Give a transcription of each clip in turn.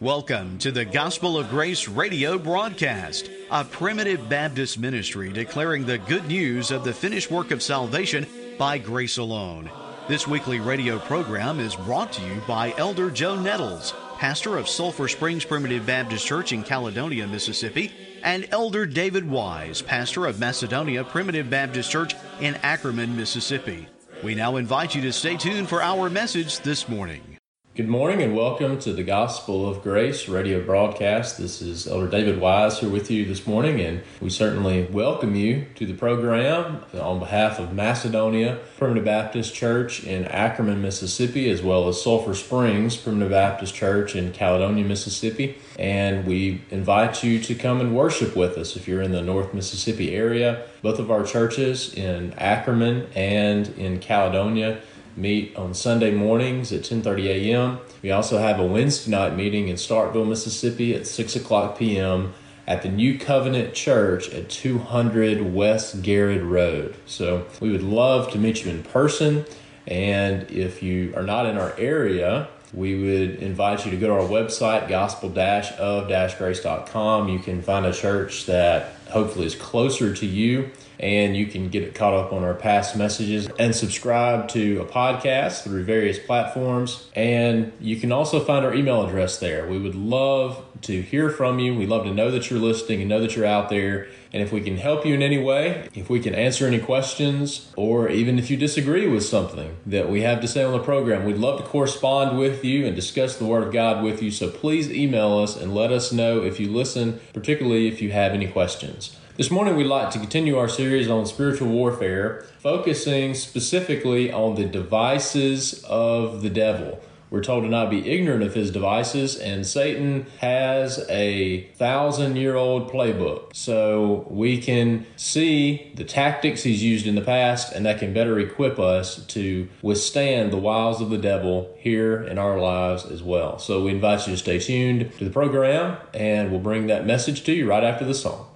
Welcome to the Gospel of Grace radio broadcast, a primitive Baptist ministry declaring the good news of the finished work of salvation by grace alone. This weekly radio program is brought to you by Elder Joe Nettles, pastor of Sulphur Springs Primitive Baptist Church in Caledonia, Mississippi, and Elder David Wise, pastor of Macedonia Primitive Baptist Church in Ackerman, Mississippi. We now invite you to stay tuned for our message this morning. Good morning and welcome to the Gospel of Grace radio broadcast. This is Elder David Wise here with you this morning, and we certainly welcome you to the program on behalf of Macedonia Primitive Baptist Church in Ackerman, Mississippi, as well as Sulphur Springs Primitive Baptist Church in Caledonia, Mississippi. And we invite you to come and worship with us if you're in the North Mississippi area. Both of our churches in Ackerman and in Caledonia meet on Sunday mornings at 10:30 a.m. We also have a Wednesday night meeting in Starkville, Mississippi at 6 o'clock p.m. at the New Covenant Church at 200 West Garrett Road. So we would love to meet you in person. And if you are not in our area, we would invite you to go to our website, gospel-of-grace.com. You can find a church that hopefully is closer to you and you can get caught up on our past messages and subscribe to a podcast through various platforms. And you can also find our email address there. We would love to hear from you. We love to know that you're listening and know that you're out there. And if we can help you in any way, if we can answer any questions, or even if you disagree with something that we have to say on the program, we'd love to correspond with you and discuss the Word of God with you. So please email us and let us know if you listen, particularly if you have any questions. This morning, we'd like to continue our series on spiritual warfare, focusing specifically on the devices of the devil. We're told to not be ignorant of his devices, and Satan has a thousand year old playbook. So we can see the tactics he's used in the past, and that can better equip us to withstand the wiles of the devil here in our lives as well. So we invite you to stay tuned to the program, and we'll bring that message to you right after the song.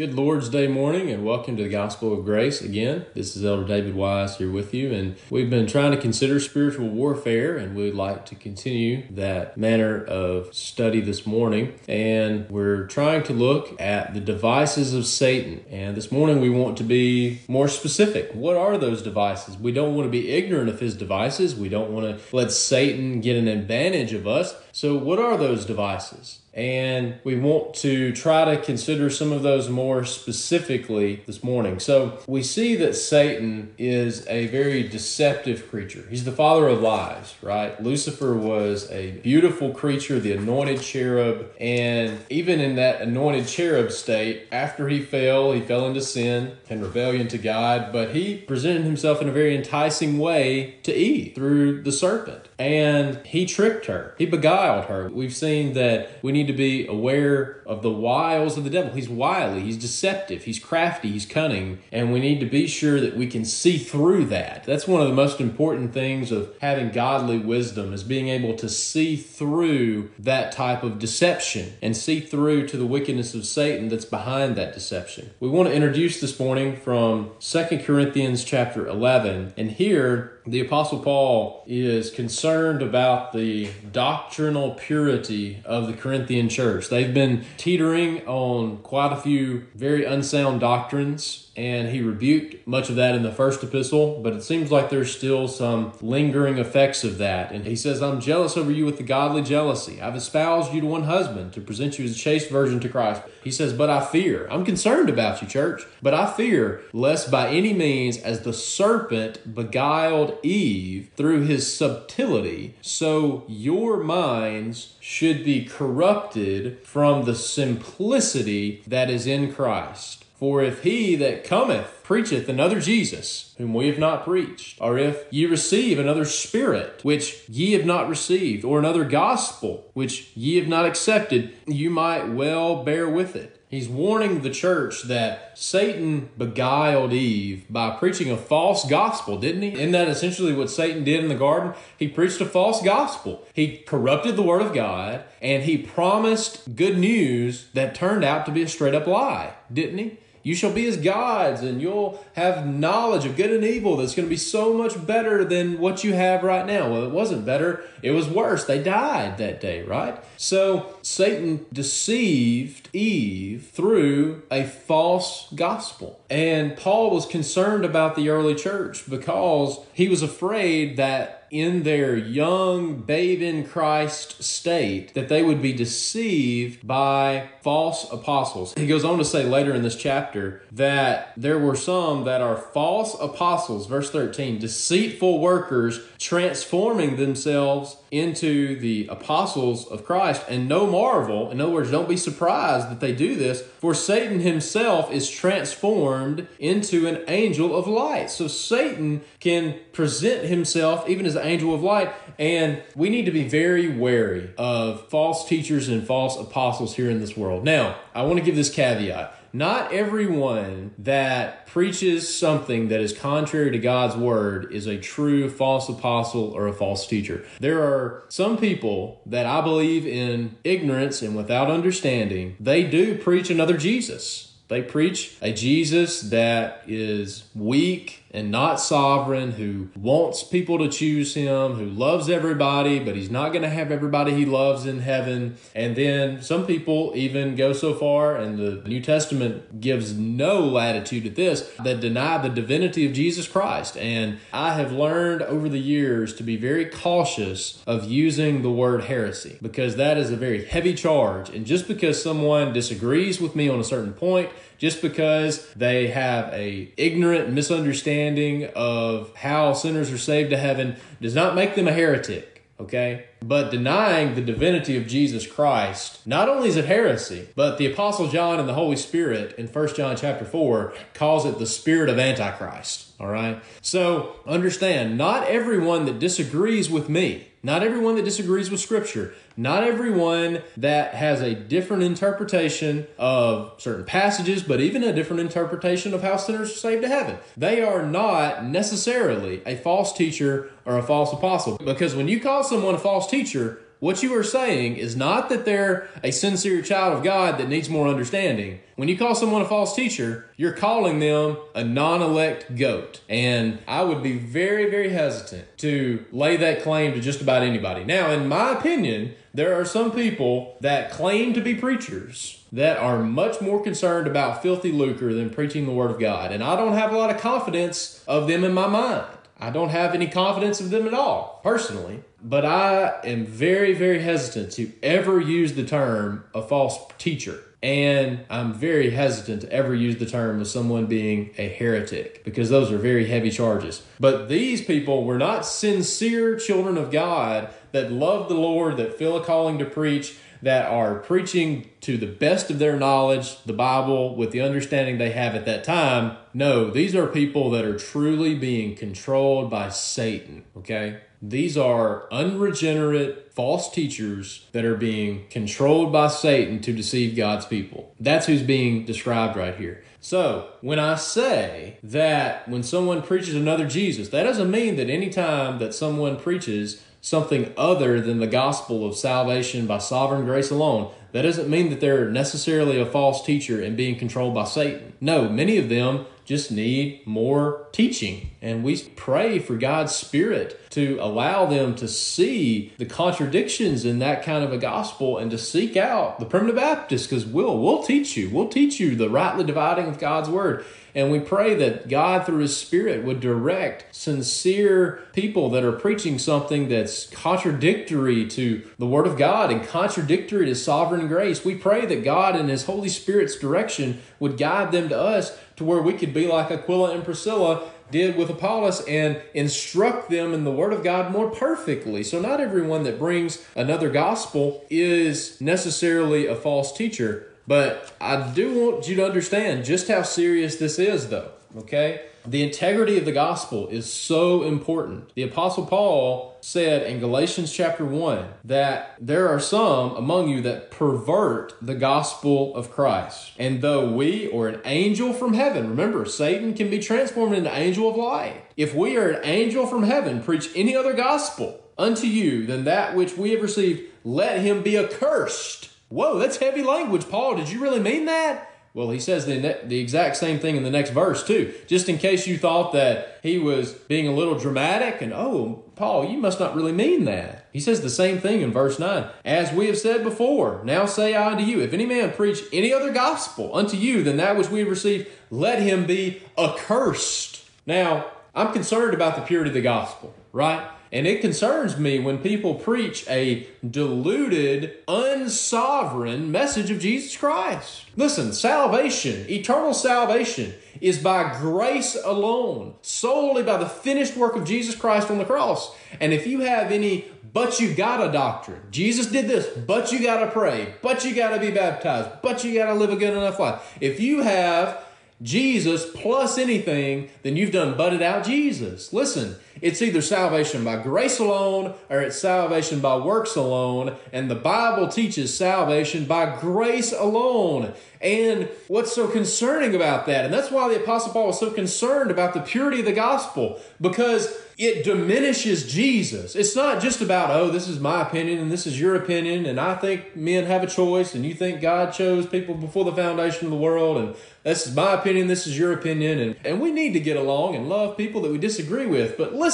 Good Lord's Day morning, and welcome to the Gospel of Grace again. This is Elder David Wise here with you, and we've been trying to consider spiritual warfare, and we'd like to continue that manner of study this morning. And we're trying to look at the devices of Satan. And this morning we want to be more specific. What are those devices? We don't want to be ignorant of his devices, we don't want to let Satan get an advantage of us. So, what are those devices? And we want to try to consider some of those more specifically this morning. So, we see that Satan is a very deceptive creature. He's the father of lies, right? Lucifer was a beautiful creature, the anointed cherub. And even in that anointed cherub state, after he fell, he fell into sin and rebellion to God, but he presented himself in a very enticing way to Eve through the serpent. And he tricked her, he beguiled her. We've seen that we need to be aware of the wiles of the devil. He's wily, he's deceptive, he's crafty, he's cunning, and we need to be sure that we can see through that. That's one of the most important things of having godly wisdom is being able to see through that type of deception and see through to the wickedness of Satan that's behind that deception. We want to introduce this morning from Second Corinthians chapter 11, and here the Apostle Paul is concerned about the doctrinal purity of the Corinthian church. They've been teetering on quite a few very unsound doctrines and he rebuked much of that in the first epistle, but it seems like there's still some lingering effects of that. And he says, I'm jealous over you with the godly jealousy. I've espoused you to one husband to present you as a chaste virgin to Christ. He says, But I fear, I'm concerned about you, church, but I fear lest by any means, as the serpent beguiled Eve through his subtlety, so your minds should be corrupted from the simplicity that is in Christ. For if he that cometh preacheth another Jesus, whom we have not preached, or if ye receive another Spirit, which ye have not received, or another gospel, which ye have not accepted, you might well bear with it. He's warning the church that Satan beguiled Eve by preaching a false gospel, didn't he? Isn't that essentially what Satan did in the garden? He preached a false gospel. He corrupted the word of God and he promised good news that turned out to be a straight up lie, didn't he? You shall be as gods, and you'll have knowledge of good and evil that's going to be so much better than what you have right now. Well, it wasn't better, it was worse. They died that day, right? So Satan deceived Eve through a false gospel. And Paul was concerned about the early church because he was afraid that in their young babe in Christ state that they would be deceived by false apostles. He goes on to say later in this chapter that there were some that are false apostles, verse 13, deceitful workers transforming themselves into the apostles of Christ. And no marvel, in other words, don't be surprised that they do this, for Satan himself is transformed into an angel of light. So Satan can present himself even as an angel of light, and we need to be very wary of false teachers and false apostles here in this world. Now, I want to give this caveat not everyone that preaches something that is contrary to God's word is a true false apostle or a false teacher. There are some people that I believe in ignorance and without understanding, they do preach another Jesus. They preach a Jesus that is weak and not sovereign, who wants people to choose him, who loves everybody, but he's not going to have everybody he loves in heaven. And then some people even go so far, and the New Testament gives no latitude to this, that deny the divinity of Jesus Christ. And I have learned over the years to be very cautious of using the word heresy because that is a very heavy charge. And just because someone disagrees with me on a certain point, just because they have a ignorant misunderstanding of how sinners are saved to heaven does not make them a heretic okay but denying the divinity of jesus christ not only is it heresy but the apostle john and the holy spirit in 1 john chapter 4 calls it the spirit of antichrist all right so understand not everyone that disagrees with me not everyone that disagrees with Scripture, not everyone that has a different interpretation of certain passages, but even a different interpretation of how sinners are saved to heaven. They are not necessarily a false teacher or a false apostle. Because when you call someone a false teacher, what you are saying is not that they're a sincere child of God that needs more understanding. When you call someone a false teacher, you're calling them a non elect goat. And I would be very, very hesitant to lay that claim to just about anybody. Now, in my opinion, there are some people that claim to be preachers that are much more concerned about filthy lucre than preaching the Word of God. And I don't have a lot of confidence of them in my mind. I don't have any confidence of them at all, personally. But I am very, very hesitant to ever use the term a false teacher. And I'm very hesitant to ever use the term of someone being a heretic because those are very heavy charges. But these people were not sincere children of God that love the Lord, that feel a calling to preach, that are preaching to the best of their knowledge the Bible with the understanding they have at that time. No, these are people that are truly being controlled by Satan, okay? These are unregenerate false teachers that are being controlled by Satan to deceive God's people. That's who's being described right here. So, when I say that when someone preaches another Jesus, that doesn't mean that anytime that someone preaches something other than the gospel of salvation by sovereign grace alone, that doesn't mean that they're necessarily a false teacher and being controlled by Satan. No, many of them just need more teaching. And we pray for God's Spirit to allow them to see the contradictions in that kind of a gospel and to seek out the primitive Baptists because we'll, we'll teach you. We'll teach you the rightly dividing of God's word. And we pray that God, through His Spirit, would direct sincere people that are preaching something that's contradictory to the Word of God and contradictory to sovereign grace. We pray that God, in His Holy Spirit's direction, would guide them to us to where we could be like Aquila and Priscilla did with Apollos and instruct them in the Word of God more perfectly. So, not everyone that brings another gospel is necessarily a false teacher. But I do want you to understand just how serious this is, though. Okay? The integrity of the gospel is so important. The Apostle Paul said in Galatians chapter 1 that there are some among you that pervert the gospel of Christ. And though we or an angel from heaven, remember, Satan can be transformed into an angel of light. If we are an angel from heaven, preach any other gospel unto you than that which we have received, let him be accursed. Whoa, that's heavy language, Paul. Did you really mean that? Well, he says the, the exact same thing in the next verse, too. Just in case you thought that he was being a little dramatic and, oh, Paul, you must not really mean that. He says the same thing in verse 9. As we have said before, now say I unto you, if any man preach any other gospel unto you than that which we have received, let him be accursed. Now, I'm concerned about the purity of the gospel, right? And it concerns me when people preach a diluted, unsovereign message of Jesus Christ. Listen, salvation, eternal salvation, is by grace alone, solely by the finished work of Jesus Christ on the cross. And if you have any but you gotta doctrine, Jesus did this, but you gotta pray, but you gotta be baptized, but you gotta live a good enough life. If you have Jesus plus anything, then you've done butted out Jesus. Listen, it's either salvation by grace alone or it's salvation by works alone. And the Bible teaches salvation by grace alone. And what's so concerning about that? And that's why the Apostle Paul was so concerned about the purity of the gospel because it diminishes Jesus. It's not just about, oh, this is my opinion and this is your opinion, and I think men have a choice, and you think God chose people before the foundation of the world, and this is my opinion, this is your opinion, and, and we need to get along and love people that we disagree with. But listen,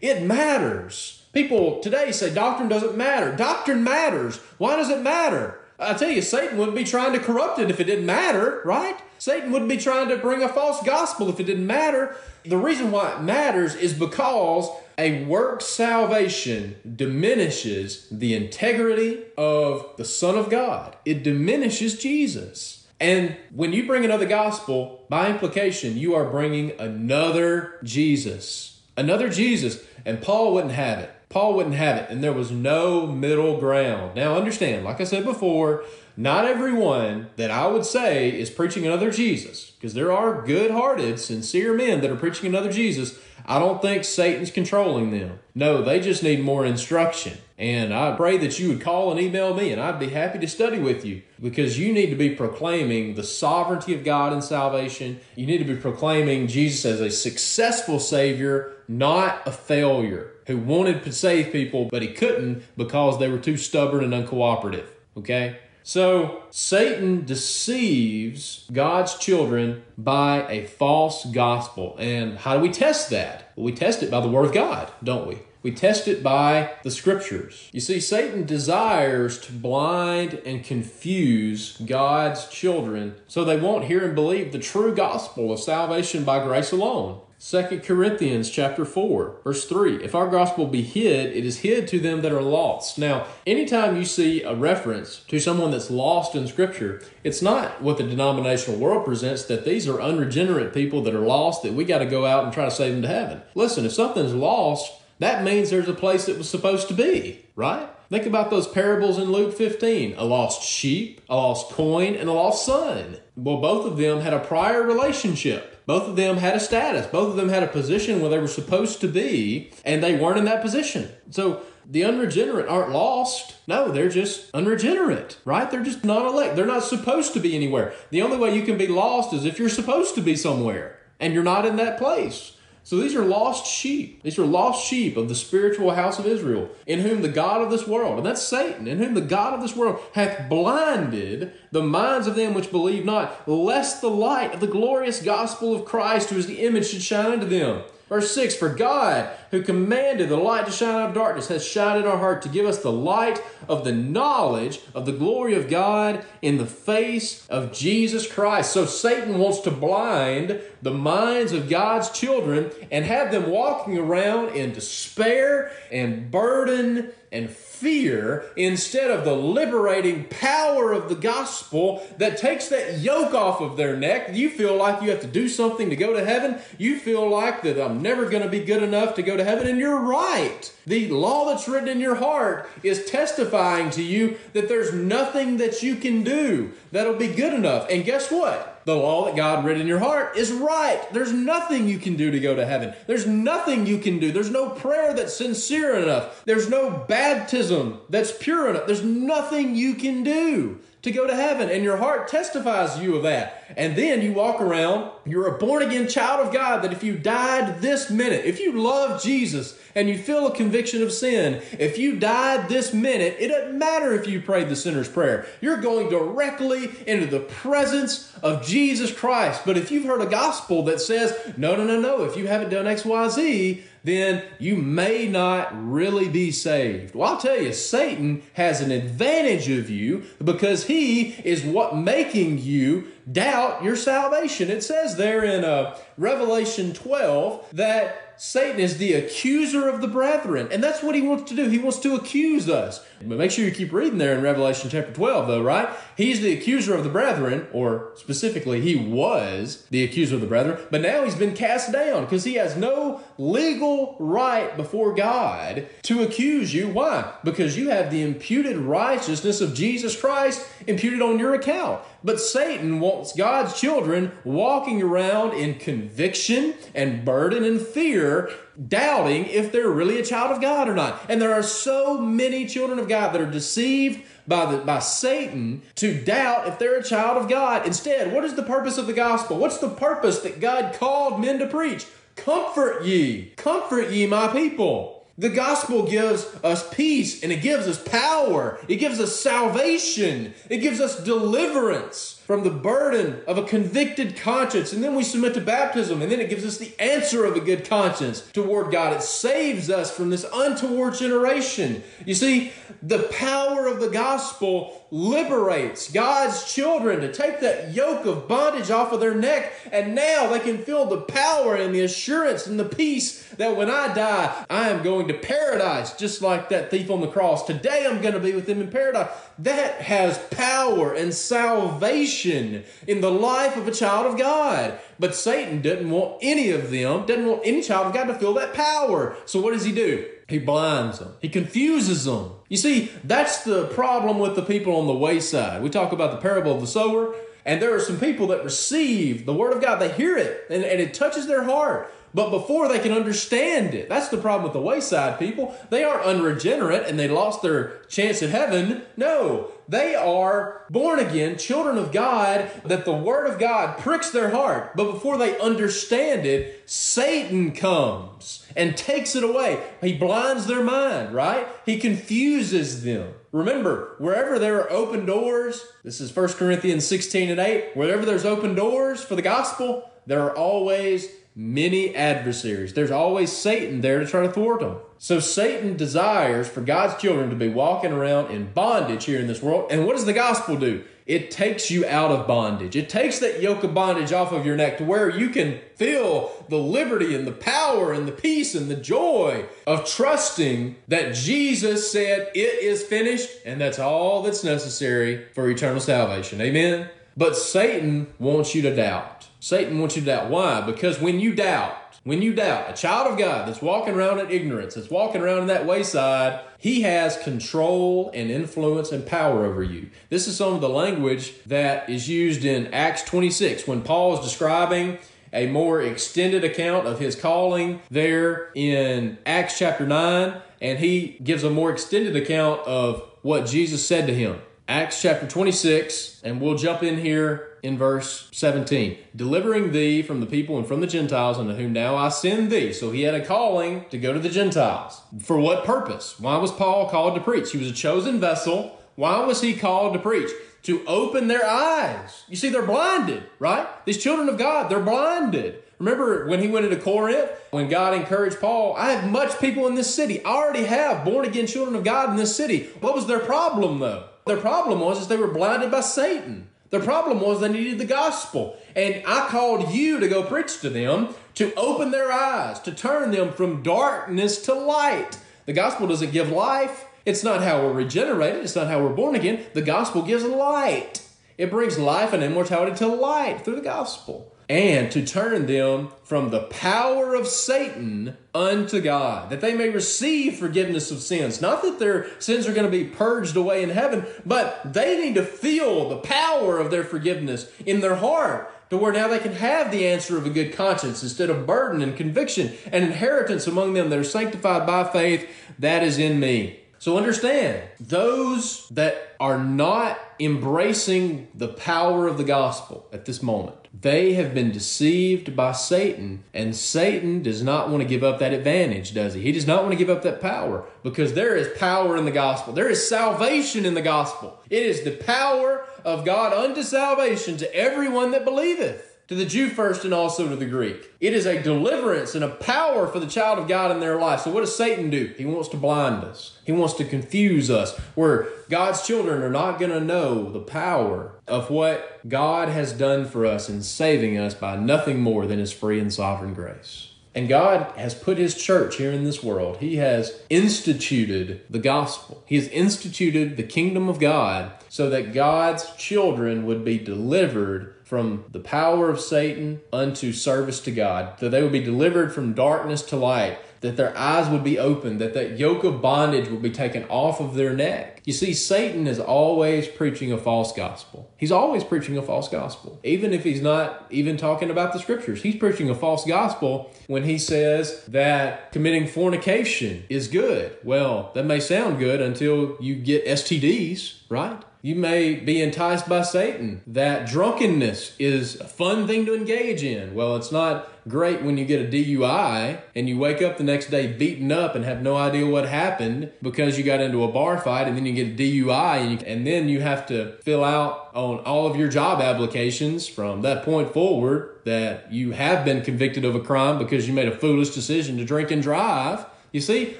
it matters. People today say doctrine doesn't matter. Doctrine matters. Why does it matter? I tell you, Satan wouldn't be trying to corrupt it if it didn't matter, right? Satan wouldn't be trying to bring a false gospel if it didn't matter. The reason why it matters is because a work salvation diminishes the integrity of the Son of God. It diminishes Jesus. And when you bring another gospel, by implication, you are bringing another Jesus. Another Jesus. And Paul wouldn't have it. Paul wouldn't have it. And there was no middle ground. Now, understand, like I said before, not everyone that I would say is preaching another Jesus, because there are good hearted, sincere men that are preaching another Jesus. I don't think Satan's controlling them. No, they just need more instruction. And I pray that you would call and email me, and I'd be happy to study with you because you need to be proclaiming the sovereignty of God in salvation. You need to be proclaiming Jesus as a successful Savior, not a failure. who wanted to save people, but he couldn't because they were too stubborn and uncooperative. Okay? So Satan deceives God's children by a false gospel. And how do we test that? We test it by the Word of God, don't we? We test it by the scriptures. You see, Satan desires to blind and confuse God's children so they won't hear and believe the true gospel of salvation by grace alone. 2 Corinthians chapter 4, verse 3. If our gospel be hid, it is hid to them that are lost. Now, anytime you see a reference to someone that's lost in Scripture, it's not what the denominational world presents that these are unregenerate people that are lost, that we got to go out and try to save them to heaven. Listen, if something's lost, that means there's a place it was supposed to be, right? Think about those parables in Luke 15 a lost sheep, a lost coin, and a lost son. Well, both of them had a prior relationship. Both of them had a status. Both of them had a position where they were supposed to be, and they weren't in that position. So the unregenerate aren't lost. No, they're just unregenerate, right? They're just not elect. They're not supposed to be anywhere. The only way you can be lost is if you're supposed to be somewhere and you're not in that place. So these are lost sheep. These are lost sheep of the spiritual house of Israel, in whom the God of this world, and that's Satan, in whom the God of this world hath blinded the minds of them which believe not, lest the light of the glorious gospel of Christ, who is the image, should shine unto them. Verse 6 For God, who commanded the light to shine out of darkness, has shined in our heart to give us the light of the knowledge of the glory of God in the face of Jesus Christ. So Satan wants to blind the minds of God's children and have them walking around in despair and burden and fear instead of the liberating power of the gospel that takes that yoke off of their neck. You feel like you have to do something to go to heaven. You feel like that I'm never going to be good enough to go to heaven, and you're right. The law that's written in your heart is testifying to you that there's nothing that you can do that'll be good enough. And guess what? The law that God written in your heart is right. There's nothing you can do to go to heaven. There's nothing you can do. There's no prayer that's sincere enough. There's no baptism that's pure enough. There's nothing you can do to go to heaven. And your heart testifies you of that. And then you walk around, you're a born again child of God that if you died this minute, if you love Jesus and you feel a conviction of sin, if you died this minute, it doesn't matter if you prayed the sinner's prayer. You're going directly into the presence of Jesus Christ. But if you've heard a gospel that says, no, no, no, no, if you haven't done X, Y, Z, then you may not really be saved. Well, I'll tell you, Satan has an advantage of you because he is what making you doubt your salvation. It says there in uh, Revelation 12 that Satan is the accuser of the brethren. And that's what he wants to do. He wants to accuse us. But make sure you keep reading there in Revelation chapter 12, though, right? He's the accuser of the brethren, or specifically, he was the accuser of the brethren, but now he's been cast down because he has no legal right before God to accuse you. Why? Because you have the imputed righteousness of Jesus Christ imputed on your account. But Satan wants God's children walking around in conviction and burden and fear doubting if they're really a child of God or not. And there are so many children of God that are deceived by the by Satan to doubt if they're a child of God. Instead, what is the purpose of the gospel? What's the purpose that God called men to preach? Comfort ye, comfort ye, my people. The gospel gives us peace and it gives us power. It gives us salvation. It gives us deliverance from the burden of a convicted conscience. And then we submit to baptism, and then it gives us the answer of a good conscience toward God. It saves us from this untoward generation. You see, the power of the gospel liberates God's children to take that yoke of bondage off of their neck, and now they can feel the power and the assurance and the peace that when I die, I am going to paradise, just like that thief on the cross. Today I'm going to be with him in paradise. That has power and salvation in the life of a child of God. But Satan doesn't want any of them, doesn't want any child of God to feel that power. So what does he do? He blinds them. He confuses them. You see, that's the problem with the people on the wayside. We talk about the parable of the sower, and there are some people that receive the word of God. They hear it, and, and it touches their heart but before they can understand it. That's the problem with the wayside people. They aren't unregenerate and they lost their chance at heaven. No, They are born again, children of God, that the Word of God pricks their heart. But before they understand it, Satan comes and takes it away. He blinds their mind, right? He confuses them. Remember, wherever there are open doors, this is 1 Corinthians 16 and 8, wherever there's open doors for the gospel, there are always many adversaries. There's always Satan there to try to thwart them. So Satan desires for God's children to be walking around in bondage here in this world. And what does the gospel do? It takes you out of bondage. It takes that yoke of bondage off of your neck to where you can feel the liberty and the power and the peace and the joy of trusting that Jesus said it is finished and that's all that's necessary for eternal salvation. Amen. But Satan wants you to doubt. Satan wants you to doubt. Why? Because when you doubt, when you doubt, a child of God that's walking around in ignorance, that's walking around in that wayside, he has control and influence and power over you. This is some of the language that is used in Acts 26 when Paul is describing a more extended account of his calling there in Acts chapter 9, and he gives a more extended account of what Jesus said to him. Acts chapter 26, and we'll jump in here in verse 17. Delivering thee from the people and from the Gentiles, unto whom now I send thee. So he had a calling to go to the Gentiles. For what purpose? Why was Paul called to preach? He was a chosen vessel. Why was he called to preach? To open their eyes. You see, they're blinded, right? These children of God, they're blinded. Remember when he went into Corinth, when God encouraged Paul, I have much people in this city. I already have born again children of God in this city. What was their problem though? Their problem was is they were blinded by Satan. Their problem was they needed the gospel. And I called you to go preach to them, to open their eyes, to turn them from darkness to light. The gospel doesn't give life. It's not how we're regenerated. It's not how we're born again. The gospel gives light. It brings life and immortality to light through the gospel and to turn them from the power of Satan unto God, that they may receive forgiveness of sins. Not that their sins are going to be purged away in heaven, but they need to feel the power of their forgiveness in their heart to where now they can have the answer of a good conscience instead of burden and conviction and inheritance among them that are sanctified by faith that is in me. So understand, those that are not embracing the power of the gospel at this moment, they have been deceived by Satan, and Satan does not want to give up that advantage, does he? He does not want to give up that power because there is power in the gospel. There is salvation in the gospel. It is the power of God unto salvation to everyone that believeth to the Jew first and also to the Greek. It is a deliverance and a power for the child of God in their life. So, what does Satan do? He wants to blind us, he wants to confuse us, where God's children are not going to know the power of what God has done for us in saving us by nothing more than His free and sovereign grace. And God has put His church here in this world. He has instituted the gospel. He has instituted the kingdom of God so that God's children would be delivered from the power of Satan unto service to God, that they would be delivered from darkness to light, that their eyes would be opened, that that yoke of bondage would be taken off of their neck. You see, Satan is always preaching a false gospel. He's always preaching a false gospel. Even if he's not even talking about the scriptures, he's preaching a false gospel when he says that committing fornication is good. Well, that may sound good until you get STDs, right? You may be enticed by Satan that drunkenness is a fun thing to engage in. Well, it's not great when you get a DUI and you wake up the next day beaten up and have no idea what happened because you got into a bar fight and then you get a DUI and, you, and then you have to fill out on all of your job applications from that point forward that you have been convicted of a crime because you made a foolish decision to drink and drive. You see,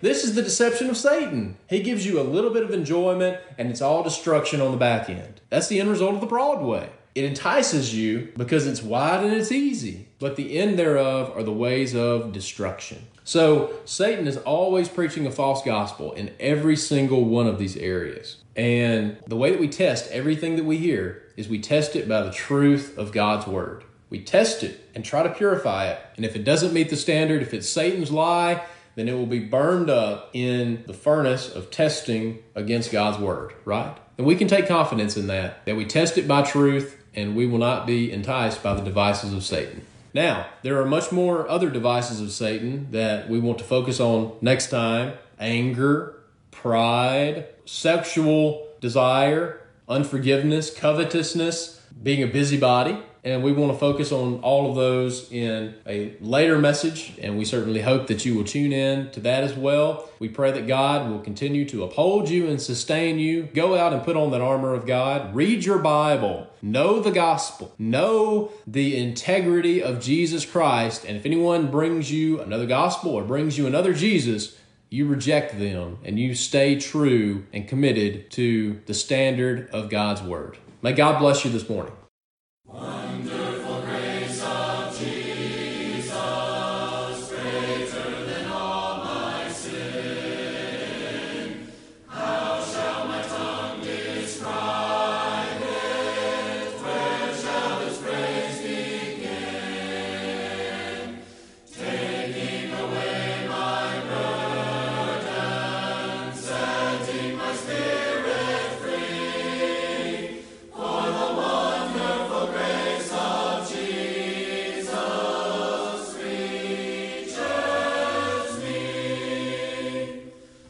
this is the deception of Satan. He gives you a little bit of enjoyment and it's all destruction on the back end. That's the end result of the Broadway. It entices you because it's wide and it's easy, but the end thereof are the ways of destruction. So, Satan is always preaching a false gospel in every single one of these areas. And the way that we test everything that we hear is we test it by the truth of God's word. We test it and try to purify it. And if it doesn't meet the standard, if it's Satan's lie, then it will be burned up in the furnace of testing against God's word, right? And we can take confidence in that, that we test it by truth and we will not be enticed by the devices of Satan. Now, there are much more other devices of Satan that we want to focus on next time anger, pride, sexual desire, unforgiveness, covetousness, being a busybody. And we want to focus on all of those in a later message, and we certainly hope that you will tune in to that as well. We pray that God will continue to uphold you and sustain you. Go out and put on that armor of God. Read your Bible. Know the gospel. Know the integrity of Jesus Christ. And if anyone brings you another gospel or brings you another Jesus, you reject them and you stay true and committed to the standard of God's word. May God bless you this morning.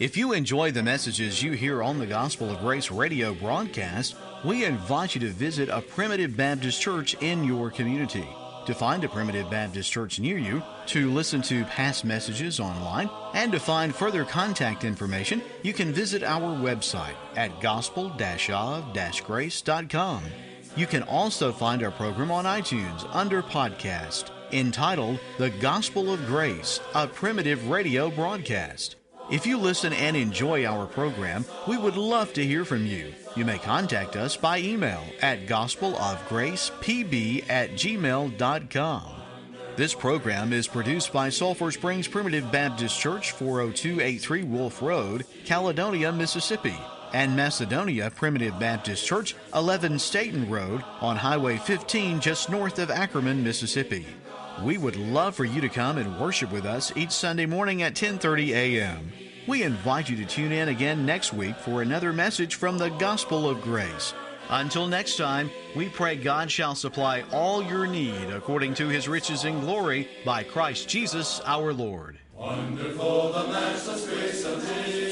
If you enjoy the messages you hear on the Gospel of Grace radio broadcast, we invite you to visit a Primitive Baptist church in your community. To find a Primitive Baptist church near you, to listen to past messages online, and to find further contact information, you can visit our website at gospel-of-grace.com. You can also find our program on iTunes under podcast entitled The Gospel of Grace, a primitive radio broadcast. If you listen and enjoy our program, we would love to hear from you. You may contact us by email at gospelofgracepb at gmail.com. This program is produced by Sulphur Springs Primitive Baptist Church, 40283 Wolf Road, Caledonia, Mississippi, and Macedonia Primitive Baptist Church, 11 Staten Road, on Highway 15 just north of Ackerman, Mississippi. We would love for you to come and worship with us each Sunday morning at 10:30 a.m. We invite you to tune in again next week for another message from the Gospel of Grace. Until next time, we pray God shall supply all your need according to his riches in glory by Christ Jesus our Lord. Wonderful the matchless grace of Jesus.